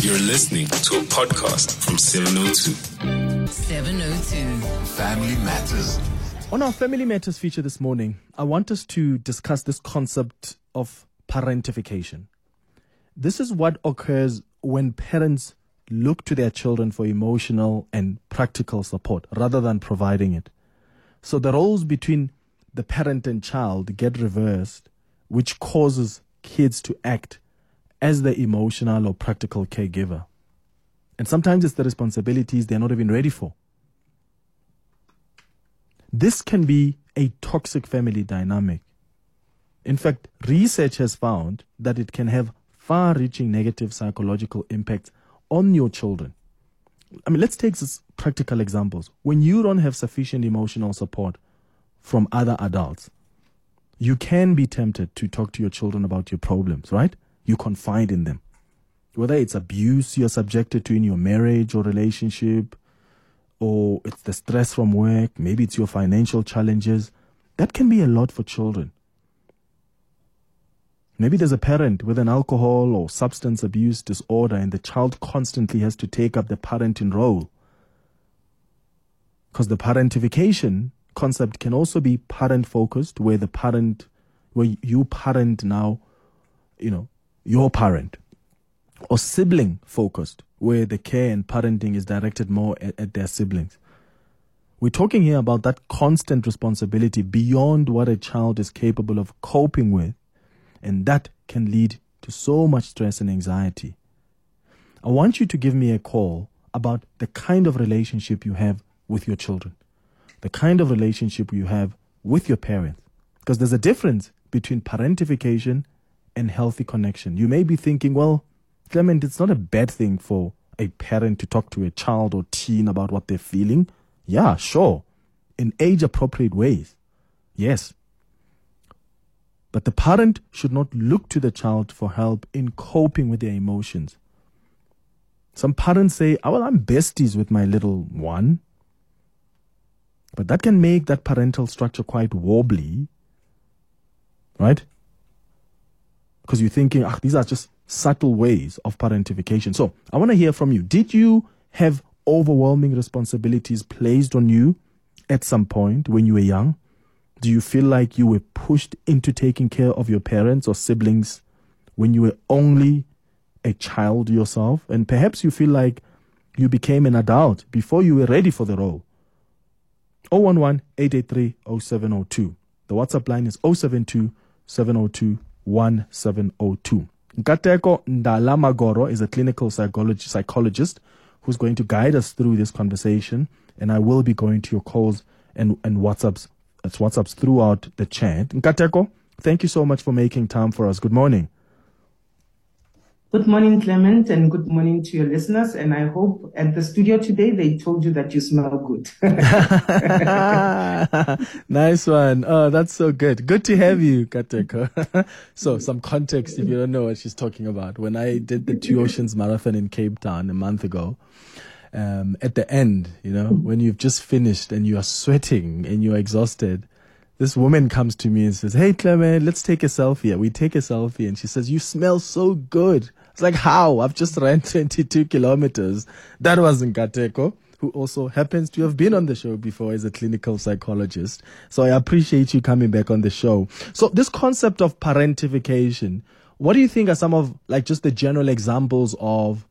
You're listening to a podcast from 702. 702. Family Matters. On our Family Matters feature this morning, I want us to discuss this concept of parentification. This is what occurs when parents look to their children for emotional and practical support rather than providing it. So the roles between the parent and child get reversed, which causes kids to act as the emotional or practical caregiver. And sometimes it's the responsibilities they're not even ready for. This can be a toxic family dynamic. In fact, research has found that it can have far reaching negative psychological impacts on your children. I mean, let's take some practical examples. When you don't have sufficient emotional support from other adults, you can be tempted to talk to your children about your problems, right? You confide in them. Whether it's abuse you're subjected to in your marriage or relationship, or it's the stress from work, maybe it's your financial challenges, that can be a lot for children. Maybe there's a parent with an alcohol or substance abuse disorder, and the child constantly has to take up the parenting role. Because the parentification concept can also be parent focused, where the parent, where you parent now, you know, your parent, or sibling focused, where the care and parenting is directed more at, at their siblings. We're talking here about that constant responsibility beyond what a child is capable of coping with and that can lead to so much stress and anxiety. I want you to give me a call about the kind of relationship you have with your children, the kind of relationship you have with your parents. Because there's a difference between parentification and healthy connection. You may be thinking, well, Clement, it's not a bad thing for a parent to talk to a child or teen about what they're feeling. Yeah, sure. In age appropriate ways. Yes. But the parent should not look to the child for help in coping with their emotions. Some parents say, oh, well, I'm besties with my little one. But that can make that parental structure quite wobbly, right? Because you're thinking, ah, these are just subtle ways of parentification. So I want to hear from you. Did you have overwhelming responsibilities placed on you at some point when you were young? Do you feel like you were pushed into taking care of your parents or siblings when you were only a child yourself? And perhaps you feel like you became an adult before you were ready for the role. 011 883 0702. The WhatsApp line is 072 702 1702. Nkateko Ndala-Magoro is a clinical psychologist who's going to guide us through this conversation, and I will be going to your calls and, and WhatsApps WhatsApps throughout the chat. Nkateko, thank you so much for making time for us. Good morning. Good morning, Clement, and good morning to your listeners. And I hope at the studio today they told you that you smell good. nice one. Oh, that's so good. Good to have you, Kateko. so, some context if you don't know what she's talking about. When I did the Two Oceans Marathon in Cape Town a month ago, um, at the end, you know, when you've just finished and you are sweating and you're exhausted, this woman comes to me and says, Hey, Clement, let's take a selfie. We take a selfie. And she says, You smell so good. It's like, How? I've just ran 22 kilometers. That wasn't Kateko, who also happens to have been on the show before as a clinical psychologist. So I appreciate you coming back on the show. So, this concept of parentification, what do you think are some of, like, just the general examples of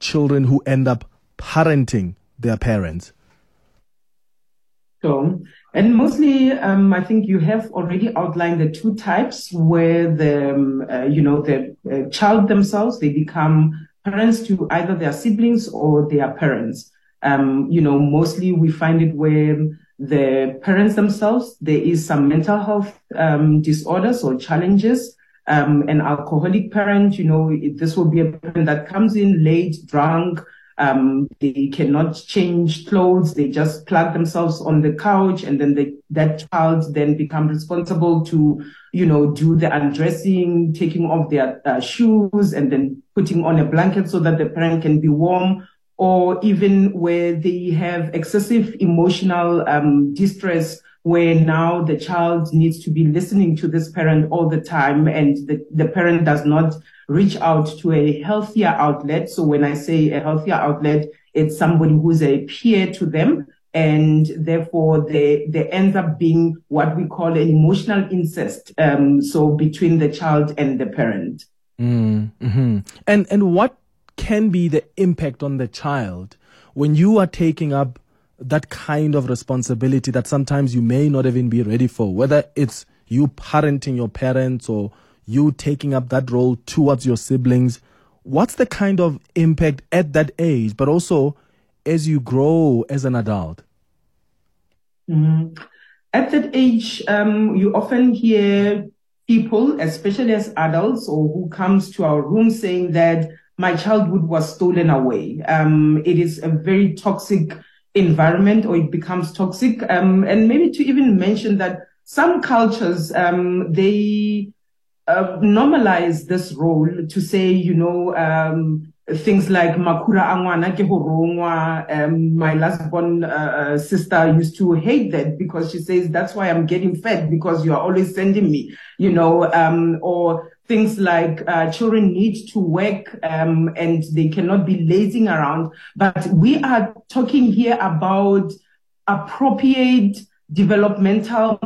children who end up parenting their parents? So, and mostly, um, I think you have already outlined the two types where the, um, uh, you know, the uh, child themselves, they become parents to either their siblings or their parents. Um, you know, mostly we find it where the parents themselves, there is some mental health um, disorders or challenges. Um, an alcoholic parent, you know, this will be a parent that comes in late, drunk, um, they cannot change clothes. They just plug themselves on the couch and then that child then become responsible to, you know, do the undressing, taking off their uh, shoes and then putting on a blanket so that the parent can be warm or even where they have excessive emotional um, distress where now the child needs to be listening to this parent all the time and the, the parent does not reach out to a healthier outlet. So when I say a healthier outlet, it's somebody who's a peer to them. And therefore, they, there ends up being what we call an emotional incest. Um, so between the child and the parent. Mm, mm-hmm. And, and what can be the impact on the child when you are taking up that kind of responsibility that sometimes you may not even be ready for, whether it's you parenting your parents or you taking up that role towards your siblings. What's the kind of impact at that age, but also as you grow as an adult? Mm-hmm. At that age, um, you often hear people, especially as adults or who comes to our room saying that my childhood was stolen away. Um, it is a very toxic environment or it becomes toxic. Um, and maybe to even mention that some cultures, um, they uh, normalize this role to say, you know, um, things like makura angwana ke um, my last born uh, uh, sister used to hate that because she says that's why i'm getting fed because you are always sending me you know um, or things like uh, children need to work um, and they cannot be lazing around. But we are talking here about appropriate developmental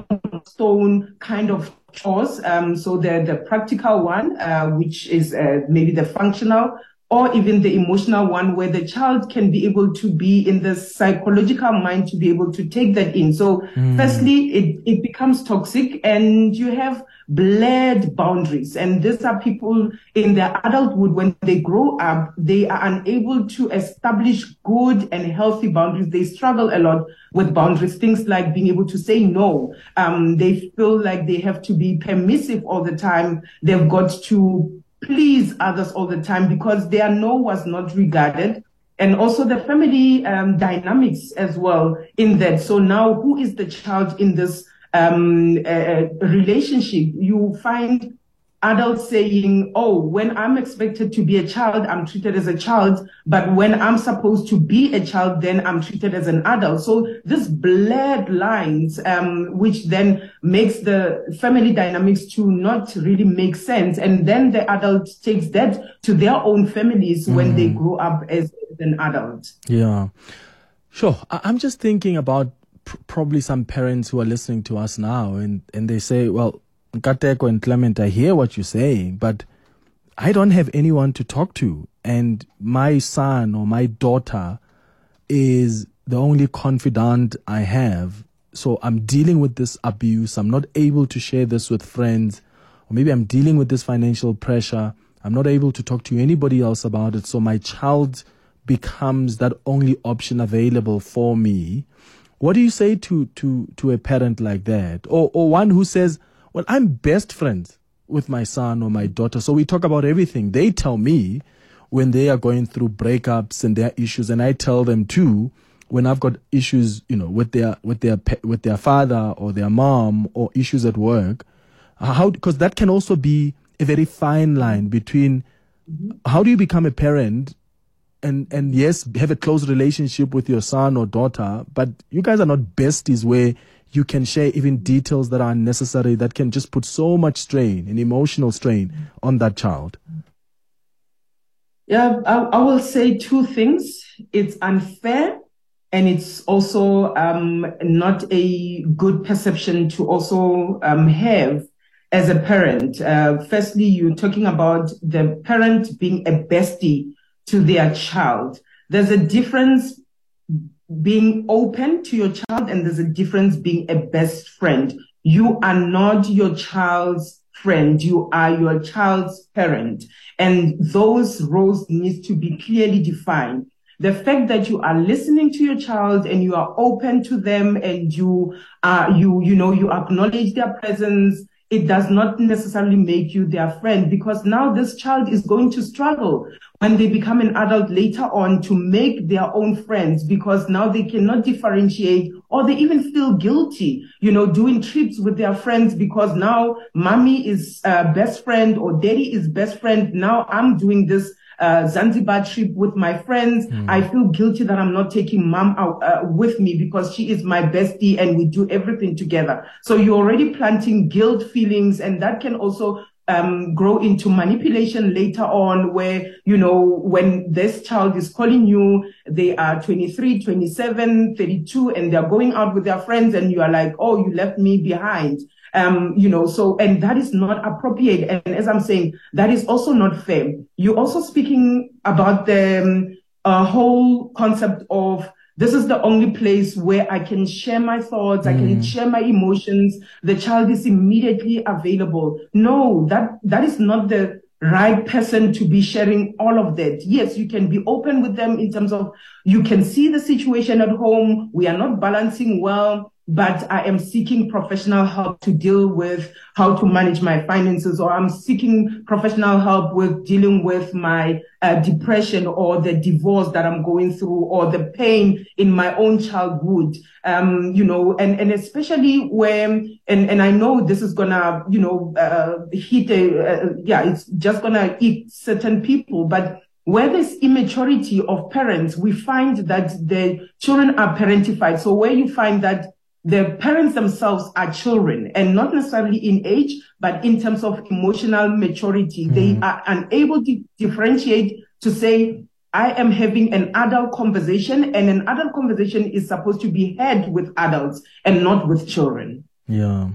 stone kind of chores. Um, so the, the practical one, uh, which is uh, maybe the functional or even the emotional one where the child can be able to be in the psychological mind to be able to take that in. So mm. firstly, it, it becomes toxic and you have blurred boundaries. And these are people in their adulthood, when they grow up, they are unable to establish good and healthy boundaries. They struggle a lot with boundaries, things like being able to say no. Um, they feel like they have to be permissive all the time. They've got to please others all the time because their no was not regarded and also the family um, dynamics as well in that. So now who is the child in this um, uh, relationship? You find adults saying, oh, when I'm expected to be a child, I'm treated as a child. But when I'm supposed to be a child, then I'm treated as an adult. So this blurred lines, um, which then makes the family dynamics to not really make sense. And then the adult takes that to their own families mm. when they mm. grow up as, as an adult. Yeah. Sure. I'm just thinking about pr- probably some parents who are listening to us now and, and they say, well, Kateko and Clement, I hear what you're saying, but I don't have anyone to talk to. And my son or my daughter is the only confidant I have. So I'm dealing with this abuse. I'm not able to share this with friends. Or maybe I'm dealing with this financial pressure. I'm not able to talk to anybody else about it. So my child becomes that only option available for me. What do you say to, to, to a parent like that? Or, or one who says, well, I'm best friends with my son or my daughter. So we talk about everything. They tell me when they are going through breakups and their issues, and I tell them too when I've got issues, you know, with their with their with their father or their mom or issues at work. Uh, how because that can also be a very fine line between how do you become a parent and and yes have a close relationship with your son or daughter, but you guys are not besties where you can share even details that are necessary that can just put so much strain and emotional strain on that child? Yeah, I, I will say two things. It's unfair and it's also um, not a good perception to also um, have as a parent. Uh, firstly, you're talking about the parent being a bestie to their child. There's a difference being open to your child and there's a difference being a best friend. You are not your child's friend. You are your child's parent. And those roles need to be clearly defined. The fact that you are listening to your child and you are open to them and you are, you, you know, you acknowledge their presence it does not necessarily make you their friend because now this child is going to struggle when they become an adult later on to make their own friends because now they cannot differentiate or they even feel guilty, you know, doing trips with their friends because now mommy is uh, best friend or daddy is best friend. Now I'm doing this uh, Zanzibar trip with my friends. Mm. I feel guilty that I'm not taking mom out uh, with me because she is my bestie and we do everything together. So you're already planting guilt feelings and that can also um, grow into manipulation later on where, you know, when this child is calling you, they are 23, 27, 32, and they're going out with their friends and you are like, oh, you left me behind. Um, you know, so, and that is not appropriate. And as I'm saying, that is also not fair. You're also speaking about the um, uh, whole concept of this is the only place where I can share my thoughts. Mm. I can mm. share my emotions. The child is immediately available. No, that, that is not the right person to be sharing all of that. Yes, you can be open with them in terms of you can see the situation at home. We are not balancing well but I am seeking professional help to deal with how to manage my finances, or I'm seeking professional help with dealing with my uh, depression or the divorce that I'm going through or the pain in my own childhood. Um, you know, and, and especially when, and, and I know this is gonna, you know, uh, hit a, uh, yeah, it's just gonna eat certain people, but where there's immaturity of parents, we find that the children are parentified. So where you find that the parents themselves are children and not necessarily in age, but in terms of emotional maturity. Mm-hmm. They are unable to differentiate to say, I am having an adult conversation and an adult conversation is supposed to be had with adults and not with children. Yeah.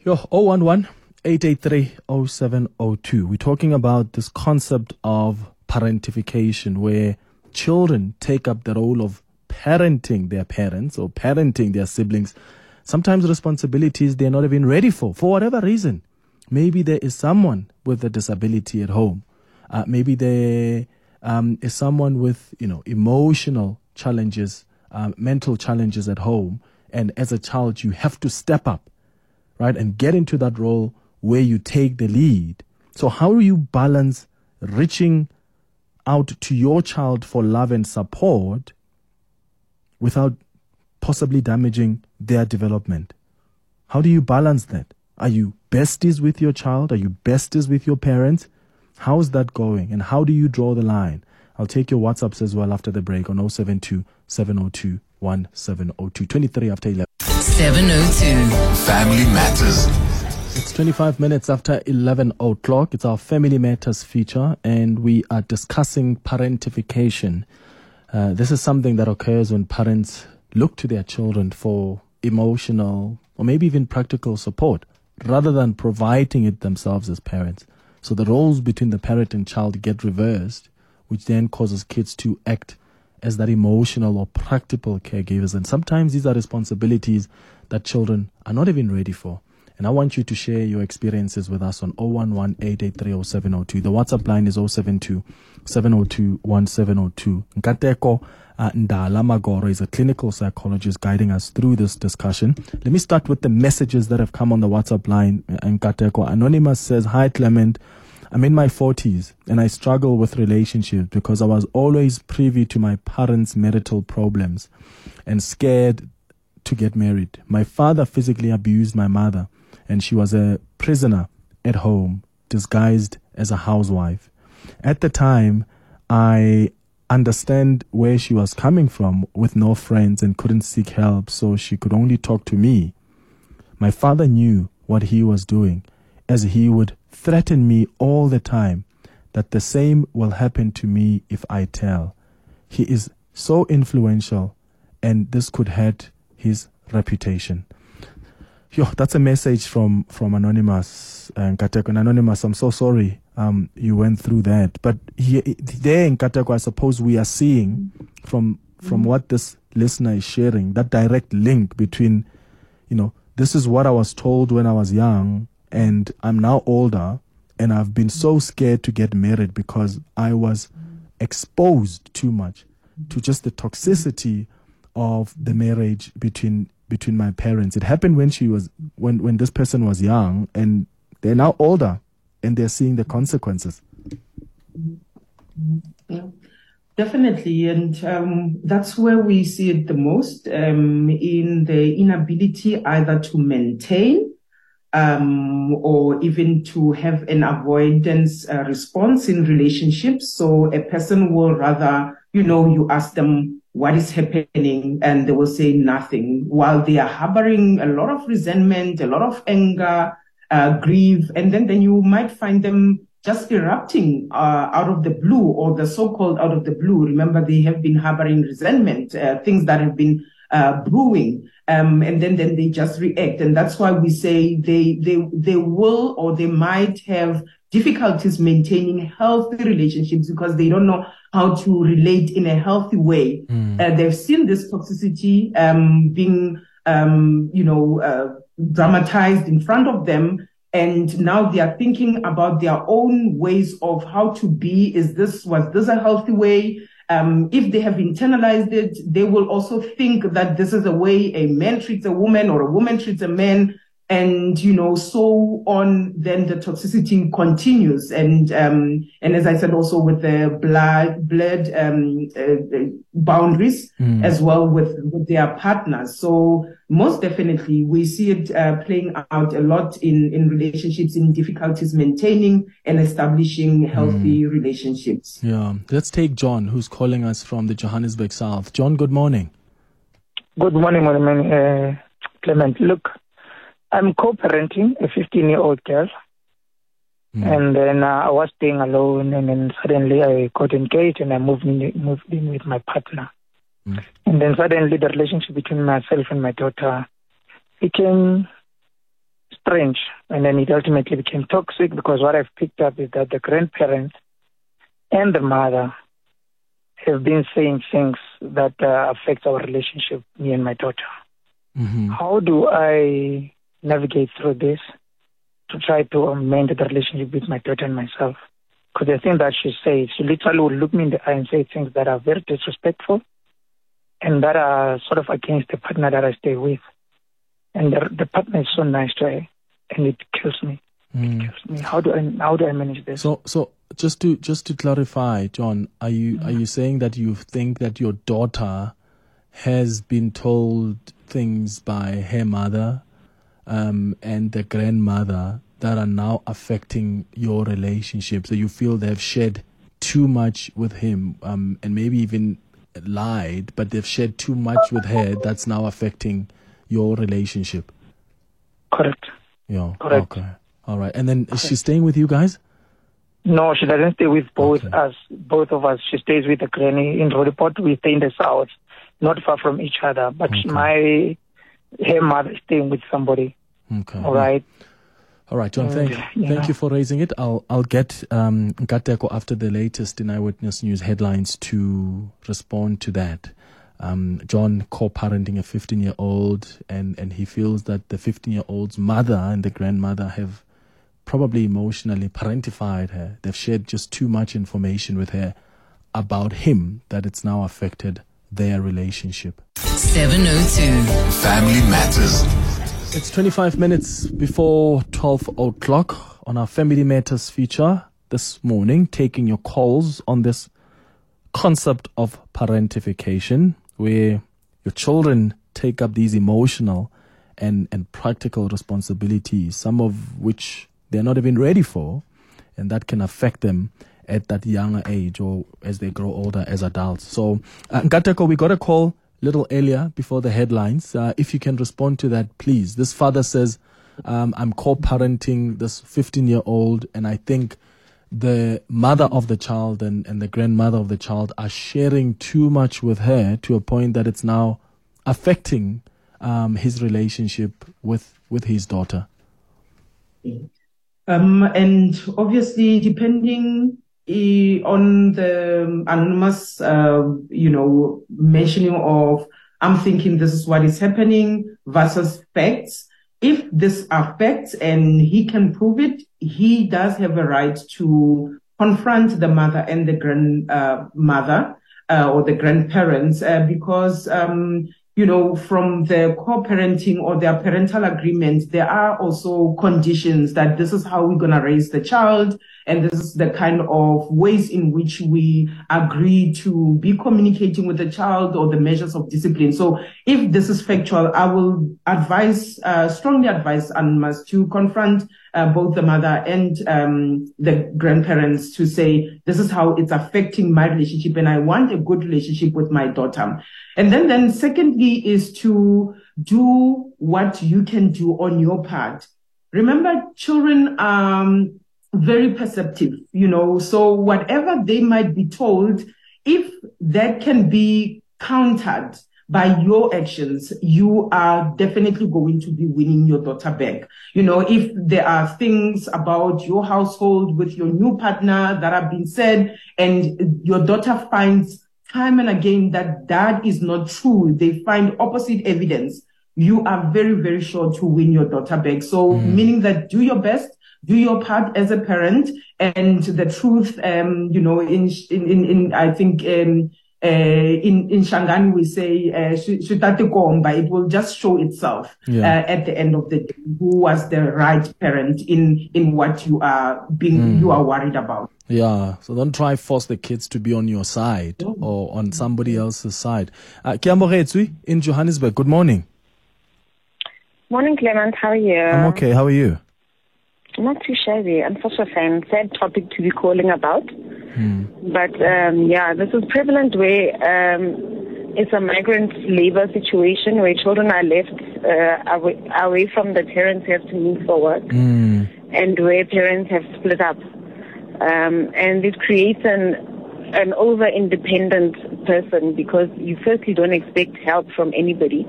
Yo, 011 883 0702. We're talking about this concept of parentification where children take up the role of parenting their parents or parenting their siblings, sometimes responsibilities they're not even ready for, for whatever reason. Maybe there is someone with a disability at home. Uh, maybe there um, is someone with, you know, emotional challenges, um, mental challenges at home. And as a child, you have to step up, right, and get into that role where you take the lead. So how do you balance reaching out to your child for love and support without possibly damaging their development. How do you balance that? Are you besties with your child? Are you besties with your parents? How's that going? And how do you draw the line? I'll take your WhatsApps as well after the break on 072 702 1702. 23 after 11. 702. Family Matters. It's 25 minutes after 11 o'clock. It's our Family Matters feature, and we are discussing parentification. Uh, this is something that occurs when parents look to their children for emotional or maybe even practical support rather than providing it themselves as parents. So the roles between the parent and child get reversed, which then causes kids to act as that emotional or practical caregivers. And sometimes these are responsibilities that children are not even ready for. And I want you to share your experiences with us on 011 883 The WhatsApp line is 072 702 1702. Nkateko uh, Ndala-Magoro is a clinical psychologist guiding us through this discussion. Let me start with the messages that have come on the WhatsApp line. Nkateko Anonymous says, Hi Clement. I'm in my 40s and I struggle with relationships because I was always privy to my parents' marital problems and scared to get married. My father physically abused my mother and she was a prisoner at home, disguised as a housewife. At the time, I understand where she was coming from with no friends and couldn't seek help, so she could only talk to me. My father knew what he was doing, as he would threaten me all the time that the same will happen to me if I tell. He is so influential, and this could hurt his reputation. Yo, that's a message from from anonymous uh, Nkateko. And anonymous, I'm so sorry. Um, you went through that, but here, there in Nkateko, I suppose we are seeing from from what this listener is sharing that direct link between, you know, this is what I was told when I was young, and I'm now older, and I've been so scared to get married because I was exposed too much to just the toxicity of the marriage between between my parents. It happened when she was when when this person was young, and they're now older, and they're seeing the consequences. Definitely, and um, that's where we see it the most um, in the inability either to maintain um, or even to have an avoidance uh, response in relationships. So a person will rather, you know, you ask them what is happening and they will say nothing while they are harboring a lot of resentment, a lot of anger, uh, grief. And then, then you might find them just erupting uh, out of the blue or the so-called out of the blue. Remember, they have been harboring resentment, uh, things that have been uh, brewing. Um, and then, then they just react. And that's why we say they, they, they will or they might have difficulties maintaining healthy relationships because they don't know how to relate in a healthy way. Mm. Uh, they've seen this toxicity, um, being, um, you know, uh, dramatized in front of them. And now they are thinking about their own ways of how to be. Is this, was this a healthy way? Um, if they have internalized it, they will also think that this is a way a man treats a woman or a woman treats a man. And, you know, so on, then the toxicity continues. And, um, and as I said, also with the blood, blood, um, uh, uh boundaries mm. as well with, with their partners. So most definitely we see it uh, playing out a lot in, in relationships, in difficulties maintaining and establishing healthy mm. relationships. Yeah. Let's take John, who's calling us from the Johannesburg South. John, good morning. Good morning, morning uh, Clement. Look, I'm co-parenting a 15-year-old girl. Mm. And then uh, I was staying alone, and then suddenly I got engaged, and I moved in, moved in with my partner. Mm. And then suddenly the relationship between myself and my daughter became strange, and then it ultimately became toxic because what I've picked up is that the grandparents and the mother have been saying things that uh, affect our relationship, me and my daughter. Mm-hmm. How do I navigate through this to try to amend the relationship with my daughter and myself. Because the thing that she says, she literally will look me in the eye and say things that are very disrespectful and that are sort of against the partner that I stay with. And the, the partner is so nice to her, and it kills me. Mm. It hmm. kills me. How do I how do I manage this? So so just to just to clarify, John, are you mm. are you saying that you think that your daughter has been told things by her mother um, and the grandmother that are now affecting your relationship. So you feel they've shared too much with him um, and maybe even lied, but they've shared too much with her that's now affecting your relationship. Correct. Yeah. Correct. Okay. All right. And then is she staying with you guys? No, she doesn't stay with both okay. us, both of us. She stays with the granny in Roodepoort. We stay in the south, not far from each other. But okay. my her mother is staying with somebody. Okay. All right. All right, John. Thank, yeah. thank you for raising it. I'll I'll get um, Nkateko after the latest in Eyewitness News headlines to respond to that. Um, John co-parenting a 15-year-old, and and he feels that the 15-year-old's mother and the grandmother have probably emotionally parentified her. They've shared just too much information with her about him that it's now affected their relationship. 702 Family Matters. It's 25 minutes before 12 o'clock on our Family Matters feature this morning, taking your calls on this concept of parentification, where your children take up these emotional and, and practical responsibilities, some of which they're not even ready for, and that can affect them at that younger age or as they grow older as adults. So, uh, Nkateko, we got a call little earlier before the headlines. Uh, if you can respond to that, please. This father says, um, I'm co parenting this 15 year old, and I think the mother of the child and, and the grandmother of the child are sharing too much with her to a point that it's now affecting um, his relationship with, with his daughter. Um, and obviously, depending on the anonymous, uh, you know, mentioning of, I'm thinking this is what is happening versus facts. If this are facts and he can prove it, he does have a right to confront the mother and the grandmother uh, uh, or the grandparents uh, because, um, you know, from the co-parenting or their parental agreement, there are also conditions that this is how we're going to raise the child. And this is the kind of ways in which we agree to be communicating with the child or the measures of discipline. So if this is factual, I will advise, uh, strongly advise Anmas to confront uh, both the mother and um, the grandparents to say, this is how it's affecting my relationship and I want a good relationship with my daughter. And then, then secondly is to do what you can do on your part. Remember, children are um, very perceptive, you know, so whatever they might be told, if that can be countered by your actions, you are definitely going to be winning your daughter back. You know, if there are things about your household with your new partner that have been said and your daughter finds time and again that that is not true, they find opposite evidence, you are very, very sure to win your daughter back. So mm. meaning that do your best, do your part as a parent and the truth, um, you know, in, in, in, I think, um, uh, in in Shangani we say uh, but it will just show itself yeah. uh, at the end of the day who was the right parent in in what you are being mm. you are worried about. Yeah, so don't try force the kids to be on your side or on somebody else's side. Uh, in Johannesburg. Good morning. Morning, Clement. How are you? I'm okay. How are you? Not too shabby. I'm such a fan. Sad topic to be calling about. Hmm. But um, yeah, this is prevalent where um, it's a migrant labor situation where children are left uh, away, away, from the parents who have to move for work mm. and where parents have split up. Um, and it creates an an over independent person because you firstly don't expect help from anybody.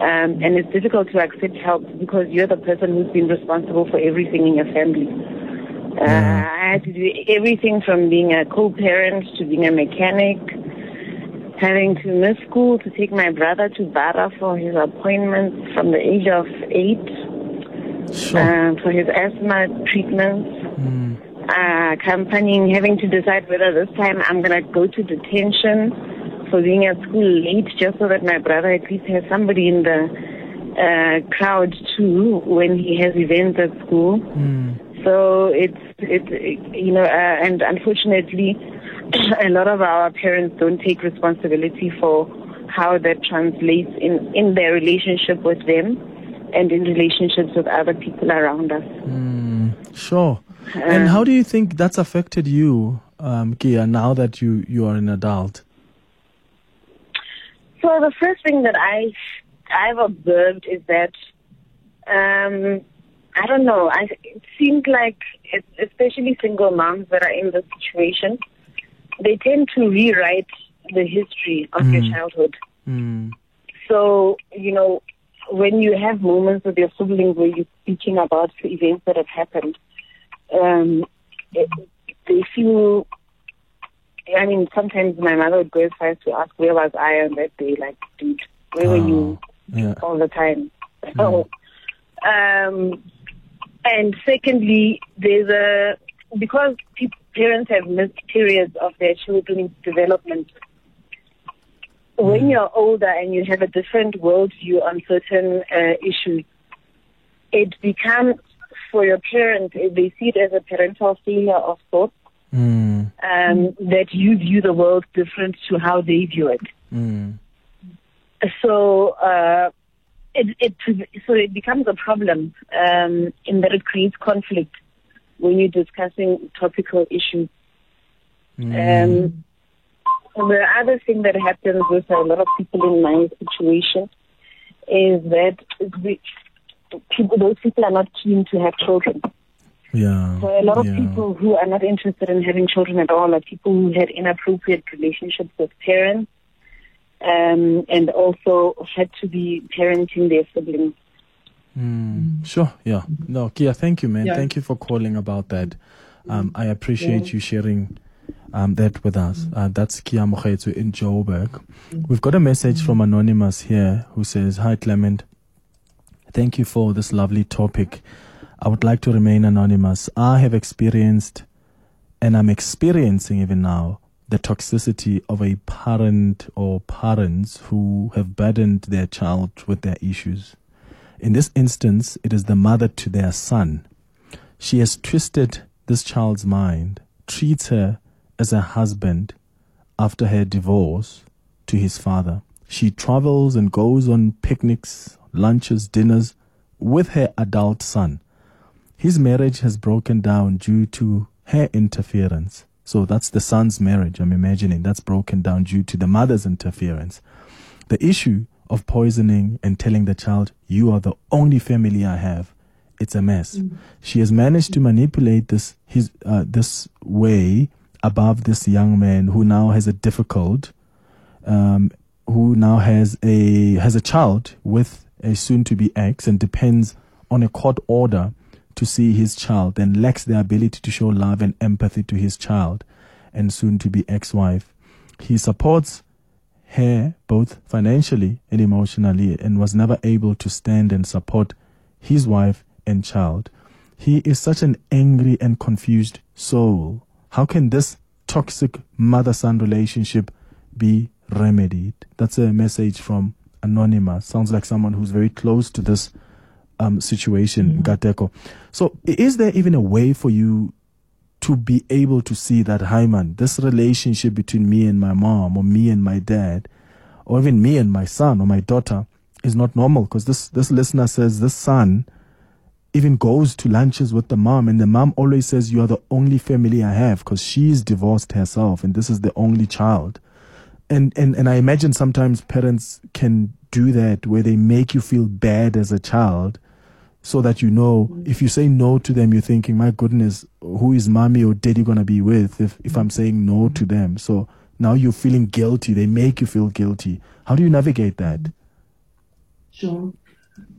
Um, and it's difficult to accept help because you're the person who's been responsible for everything in your family. Uh, I had to do everything from being a co-parent to being a mechanic, having to miss school to take my brother to Bara for his appointments from the age of eight, sure. uh, for his asthma treatments. Mm. Uh, accompanying, having to decide whether this time I'm going to go to detention for being at school late just so that my brother at least has somebody in the uh, crowd too when he has events at school. Mm. So it's it, it you know, uh, and unfortunately, a lot of our parents don't take responsibility for how that translates in in their relationship with them and in relationships with other people around us. Mm, sure. and how do you think that's affected you, um, Kia, now that you, you are an adult? So the first thing that I I've observed is that um, I don't know. I, it seems like, especially single moms that are in this situation, they tend to rewrite the history of mm. your childhood. Mm. So you know, when you have moments with your siblings where you're speaking about the events that have happened, um, it, they feel I mean, sometimes my mother would go as far as to ask, where was I on that day? Like, dude, where oh, were you yeah. all the time? So, um, and secondly, there's a, because people, parents have missed periods of their children's development, when mm. you're older and you have a different worldview on certain uh, issues, it becomes for your parents, they see it as a parental failure of sorts mm. um, that you view the world different to how they view it. Mm. So uh, it, it so it becomes a problem um, in that it creates conflict when you're discussing topical issues. Mm. Um, the other thing that happens with a lot of people in my situation is that people, those people are not keen to have children. Yeah. So a lot of yeah. people who are not interested in having children at all are people who had inappropriate relationships with parents, um, and also had to be parenting their siblings. Mm, sure. Yeah. No, Kia, thank you, man. Yeah. Thank you for calling about that. Um, I appreciate Yeah. you sharing um, that with us. Uh, that's Kia Mogetsu in Joburg. We've got a message from Anonymous here who says, Hi, Clement. Thank you for this lovely topic. I would like to remain anonymous. I have experienced, and I'm experiencing even now, the toxicity of a parent or parents who have burdened their child with their issues. In this instance, it is the mother to their son. She has twisted this child's mind, treats her as a husband after her divorce to his father. She travels and goes on picnics, lunches, dinners with her adult son. His marriage has broken down due to her interference. So that's the son's marriage, I'm imagining. That's broken down due to the mother's interference. The issue of poisoning and telling the child, you are the only family I have, it's a mess. Mm. She has managed to manipulate this, his, uh, this way above this young man who now has a difficult, um, who now has a, has a child with a soon to be ex and depends on a court order to see his child and lacks the ability to show love and empathy to his child and soon to be ex wife. He supports her both financially and emotionally and was never able to stand and support his wife and child. He is such an angry and confused soul. How can this toxic mother son relationship be remedied? That's a message from Anonymous. Sounds like someone who's very close to this um, situation, mm So, is there even a way for you to be able to see that, hi man, this relationship between me and my mom, or me and my dad, or even me and my son or my daughter is not normal? Because this, this listener says this son even goes to lunches with the mom, and the mom always says, You are the only family I have because she's divorced herself, and this is the only child. And, and, and I imagine sometimes parents can do that where they make you feel bad as a child so that you know. If you say no to them you're thinking my goodness who is mommy or daddy going to be with if, if i'm saying no to them? So now you're feeling guilty. They make you feel guilty. How do you navigate that? Sure.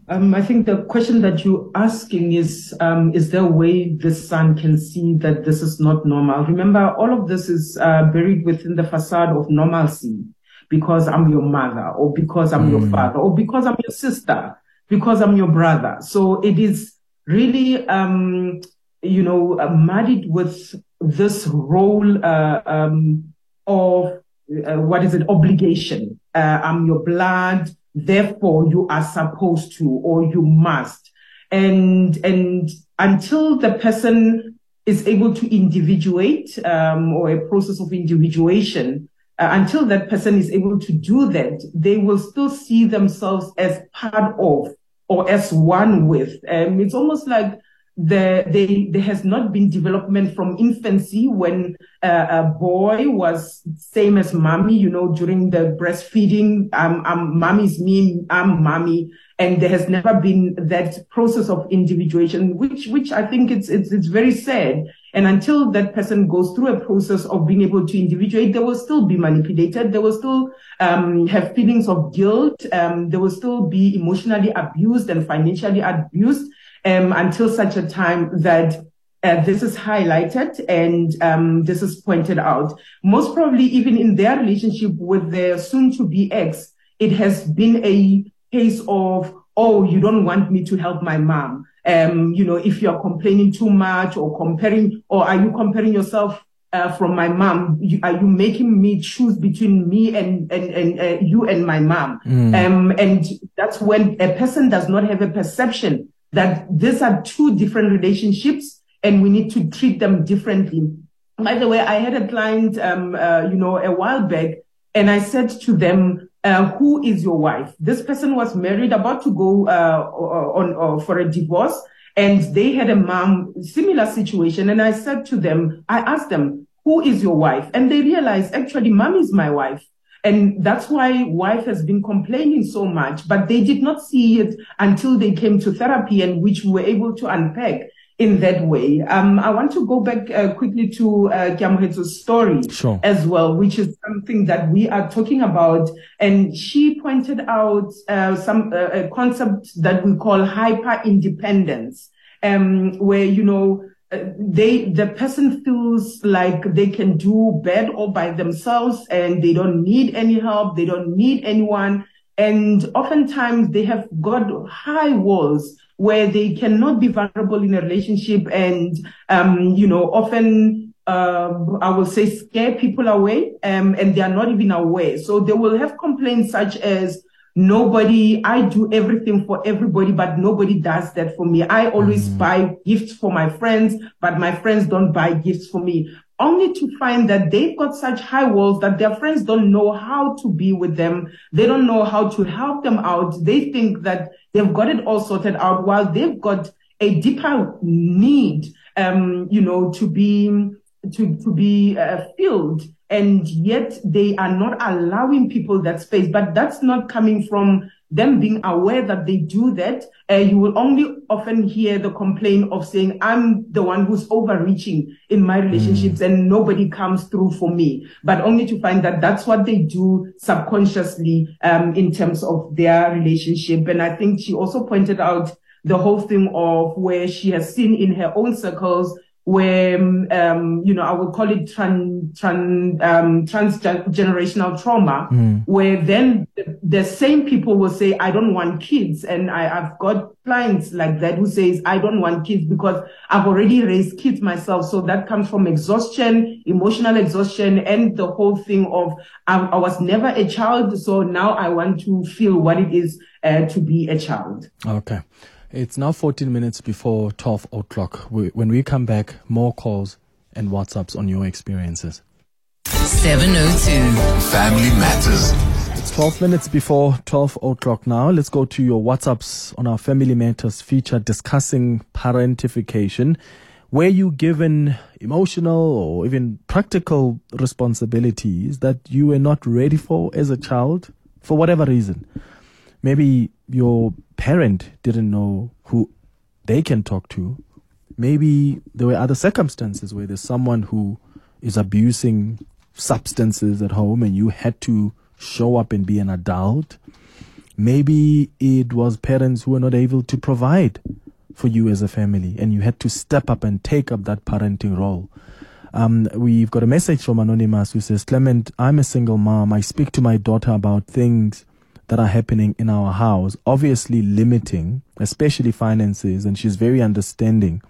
Um, I think the question that you're asking is, um, is there a way the son can see that this is not normal? Remember, all of this is uh, buried within the facade of normalcy because I'm your mother or because I'm mm. your father or because I'm your sister because I'm your brother. So it is really, um, you know, uh, muddied with this role uh, um, of uh, what is it, obligation. Uh, I'm your blood, therefore you are supposed to or you must. And and until the person is able to individuate um, or a process of individuation, uh, until that person is able to do that, they will still see themselves as part of or as one with. Um, it's almost like the, they, there has not been development from infancy when uh, a boy was same as mommy, you know, during the breastfeeding, um, um, mommy's me, I'm mommy. And there has never been that process of individuation, which, which I think it's, it's, it's very sad. And until that person goes through a process of being able to individuate, they will still be manipulated. They will still um, have feelings of guilt. Um, they will still be emotionally abused and financially abused um, until such a time that uh, this is highlighted and um, this is pointed out. Most probably, even in their relationship with their soon-to-be ex, it has been a case of, oh, you don't want me to help my mom. Um, you know, if you're complaining too much or comparing, or are you comparing yourself uh, from my mom? You, are you making me choose between me and and and uh, you and my mom? Mm. Um, and that's when a person does not have a perception that these are two different relationships and we need to treat them differently. By the way, I had a client, um, uh, you know, a while back, and I said to them, uh, "Who is your wife?" This person was married, about to go uh, on, on for a divorce, and they had a mom similar situation. And I said to them, I asked them, "Who is your wife?" And they realized actually, mom is my wife. And that's why wife has been complaining so much, but they did not see it until they came to therapy and which we were able to unpack in that way. Um, I want to go back uh, quickly to uh, story sure. as well, which is something that we are talking about. And she pointed out uh, some uh, a concept that we call hyper independence, um, where you know they the person feels like they can do bad all by themselves and they don't need any help they don't need anyone and oftentimes they have got high walls where they cannot be vulnerable in a relationship and um, you know often uh, I will say, scare people away, um, and they are not even aware. So they will have complaints such as, nobody, I do everything for everybody, but nobody does that for me. I always mm. buy gifts for my friends, but my friends don't buy gifts for me. Only to find that they've got such high walls that their friends don't know how to be with them. They don't know how to help them out. They think that they've got it all sorted out while they've got a deeper need, um, you know, to be to, to be uh, filled and yet they are not allowing people that space. But that's not coming from them being aware that they do that. Uh, you will only often hear the complaint of saying, I'm the one who's overreaching in my relationships mm. and nobody comes through for me. But only to find that that's what they do subconsciously um, in terms of their relationship. And I think she also pointed out the whole thing of where she has seen in her own circles where um, you know I would call it tran, tran, um, transgenerational trauma, mm. where then the, the, same people will say, "I don't want kids," and I, have got clients like that who says, "I don't want kids because I've already raised kids myself." So that comes from exhaustion, emotional exhaustion, and the whole thing of I, I was never a child, so now I want to feel what it is uh, to be a child. Okay. It's now 14 minutes before 12 o'clock. We, when we come back, more calls and WhatsApps on your experiences. 702 Family Matters. It's 12 minutes before 12 o'clock now. Let's go to your WhatsApps on our Family Matters feature discussing parentification. Were you given emotional or even practical responsibilities that you were not ready for as a child for whatever reason? Maybe your parent didn't know who they can talk to. Maybe there were other circumstances where there's someone who is abusing substances at home and you had to show up and be an adult. Maybe it was parents who were not able to provide for you as a family and you had to step up and take up that parenting role. Um, we've got a message from Anonymous who says, Clement, I'm a single mom. I speak to my daughter about things that are happening in our house, obviously limiting, especially finances, and she's very understanding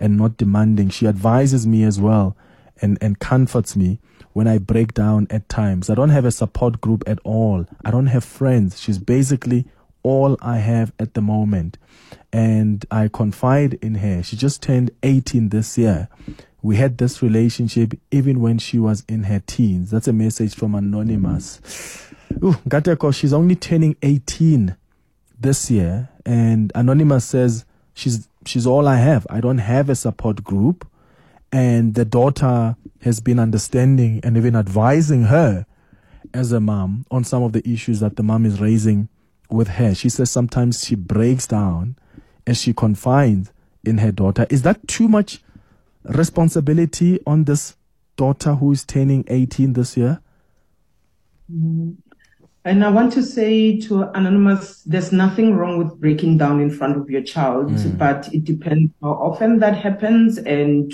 and not demanding. She advises me as well and, and comforts me when I break down at times. I don't have a support group at all. I don't have friends. She's basically all I have at the moment. And I confide in her. She just turned 18 this year. We had this relationship even when she was in her teens. That's a message from Anonymous. Ooh, Nkateko, she's only turning 18 this year, and Anonymous says she's she's all I have. I don't have a support group, and the daughter has been understanding and even advising her as a mom on some of the issues that the mom is raising with her. She says sometimes she breaks down as she confides in her daughter. Is that too much responsibility on this daughter who is turning 18 this year? Mm-hmm. And I want to say to Anonymous, there's nothing wrong with breaking down in front of your child, mm. but it depends how often that happens and,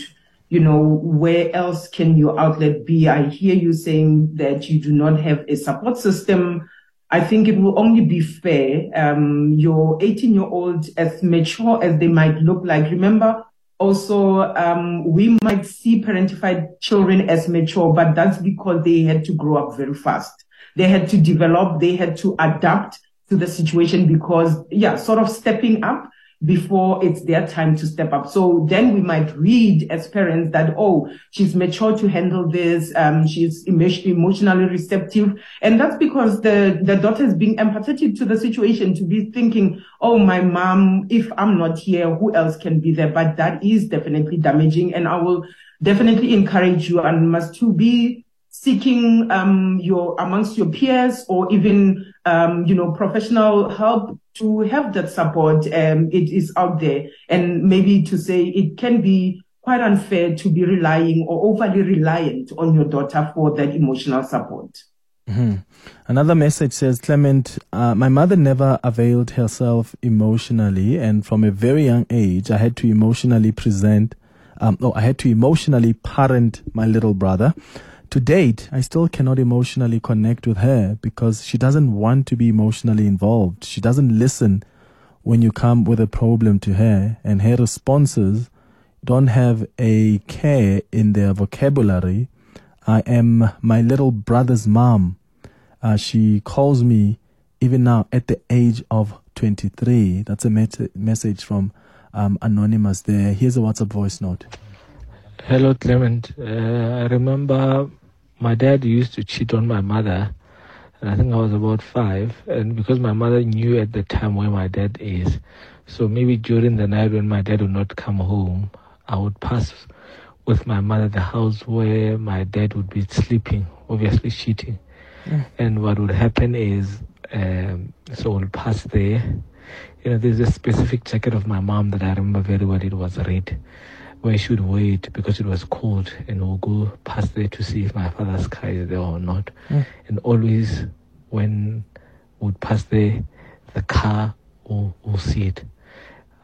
you know, where else can your outlet be? I hear you saying that you do not have a support system. I think it will only be fair. Um, your 18 year old, as mature as they might look like, remember, also, um, we might see parentified children as mature, but that's because they had to grow up very fast. They had to develop, they had to adapt to the situation because, yeah, sort of stepping up before it's their time to step up. So then we might read as parents that, oh, she's mature to handle this. Um, she's emotionally receptive. And that's because the, the daughter is being empathetic to the situation to be thinking, oh, my mom, if I'm not here, who else can be there? But that is definitely damaging. And I will definitely encourage you and must to be seeking um, your amongst your peers or even um, you know professional help to have that support um, it is out there and maybe to say it can be quite unfair to be relying or overly reliant on your daughter for that emotional support mm-hmm. Another message says, Clement, uh, my mother never availed herself emotionally, and from a very young age, I had to emotionally present, um, no, I had to emotionally parent my little brother. To date, I still cannot emotionally connect with her because she doesn't want to be emotionally involved. She doesn't listen when you come with a problem to her, and her responses don't have a care in their vocabulary. I am my little brother's mom. Uh, she calls me even now at the age of 23. That's a met- message from um, Anonymous there. Here's a WhatsApp voice note. Hello, Clement. Uh, I remember my dad used to cheat on my mother, and I think I was about five. And because my mother knew at the time where my dad is, so maybe during the night when my dad would not come home, I would pass with my mother the house where my dad would be sleeping, obviously cheating. Mm. And what would happen is, um, so we'll pass there you know, there's a specific jacket of my mom that I remember very well. It was red, where she would wait because it was cold, and we'll go past there to see if my father's car is there or not. Mm. And always, when we'd pass there, the car will, will see it.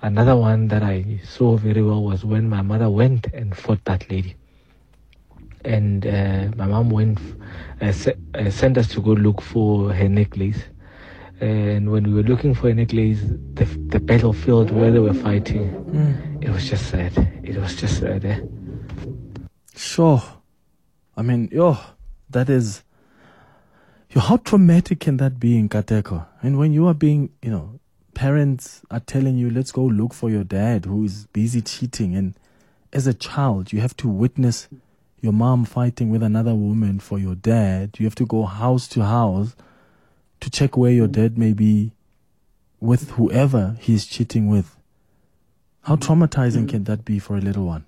Another one that I saw very well was when my mother went and fought that lady. And uh, my mom went, uh, uh, sent us to go look for her necklace and when we were looking for a necklace, the, the battlefield where they were fighting, mm. It was just sad. It was just sad. Eh? Sure. I mean, yo, that is. Yo, how traumatic can that be Nkateko? And when you are being, you know, parents are telling you, let's go look for your dad who is busy cheating. And as a child, you have to witness your mom fighting with another woman for your dad. You have to go house to house to check where your dad may be with whoever he's cheating with. How traumatizing can that be for a little one?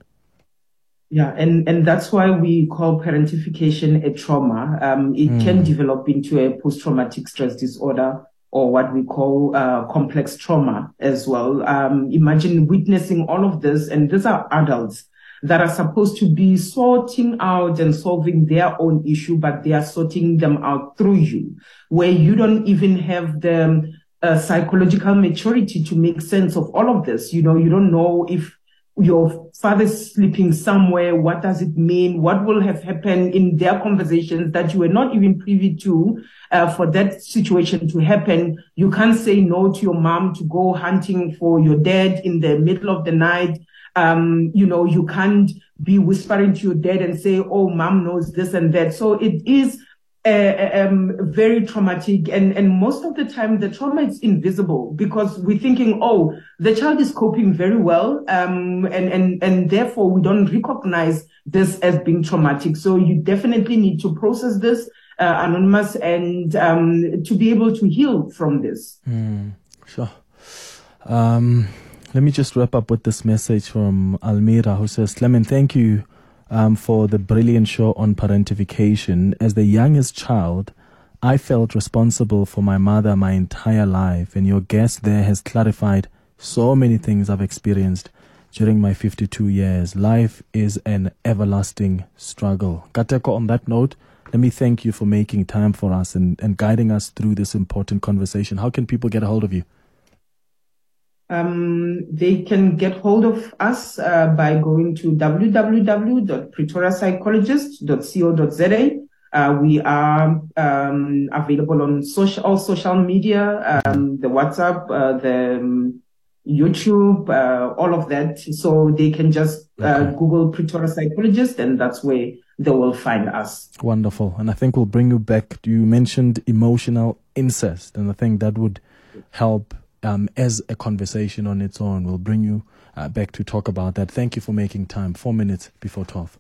Yeah, and, and that's why we call parentification a trauma. Um, it mm. can develop into a post-traumatic stress disorder or what we call uh, complex trauma as well. Um, imagine witnessing all of this, and these are adults that are supposed to be sorting out and solving their own issue, but they are sorting them out through you, where you don't even have the uh, psychological maturity to make sense of all of this. You know, you don't know if your father's sleeping somewhere. What does it mean? What will have happened in their conversations that you were not even privy to uh, for that situation to happen? You can't say no to your mom to go hunting for your dad in the middle of the night um, you know, you can't be whispering to your dad and say, oh, mom knows this and that. So it is uh, um, very traumatic. And, and most of the time, the trauma is invisible because we're thinking, oh, the child is coping very well. Um, and, and, and therefore we don't recognize this as being traumatic. So you definitely need to process this, uh, anonymous and, um, to be able to heal from this. Mm, sure. Um, let me just wrap up with this message from Almira, who says, Clement, thank you um, for the brilliant show on parentification. As the youngest child, I felt responsible for my mother my entire life, and your guest there has clarified so many things I've experienced during my 52 years. Life is an everlasting struggle. Kateko, on that note, let me thank you for making time for us and, and guiding us through this important conversation. How can people get a hold of you? Um, they can get hold of us uh, by going to www.pretoriapsychologist.co.za. Uh, we are um, available on social, all social media, um, the WhatsApp, uh, the um, YouTube, uh, all of that. So they can just uh, okay. Google Pretoria Psychologist, and that's where they will find us. Wonderful. And I think we'll bring you back. You mentioned emotional incest, and I think that would help um, as a conversation on its own. We'll bring you uh, back to talk about that. Thank you for making time. Four minutes before 12.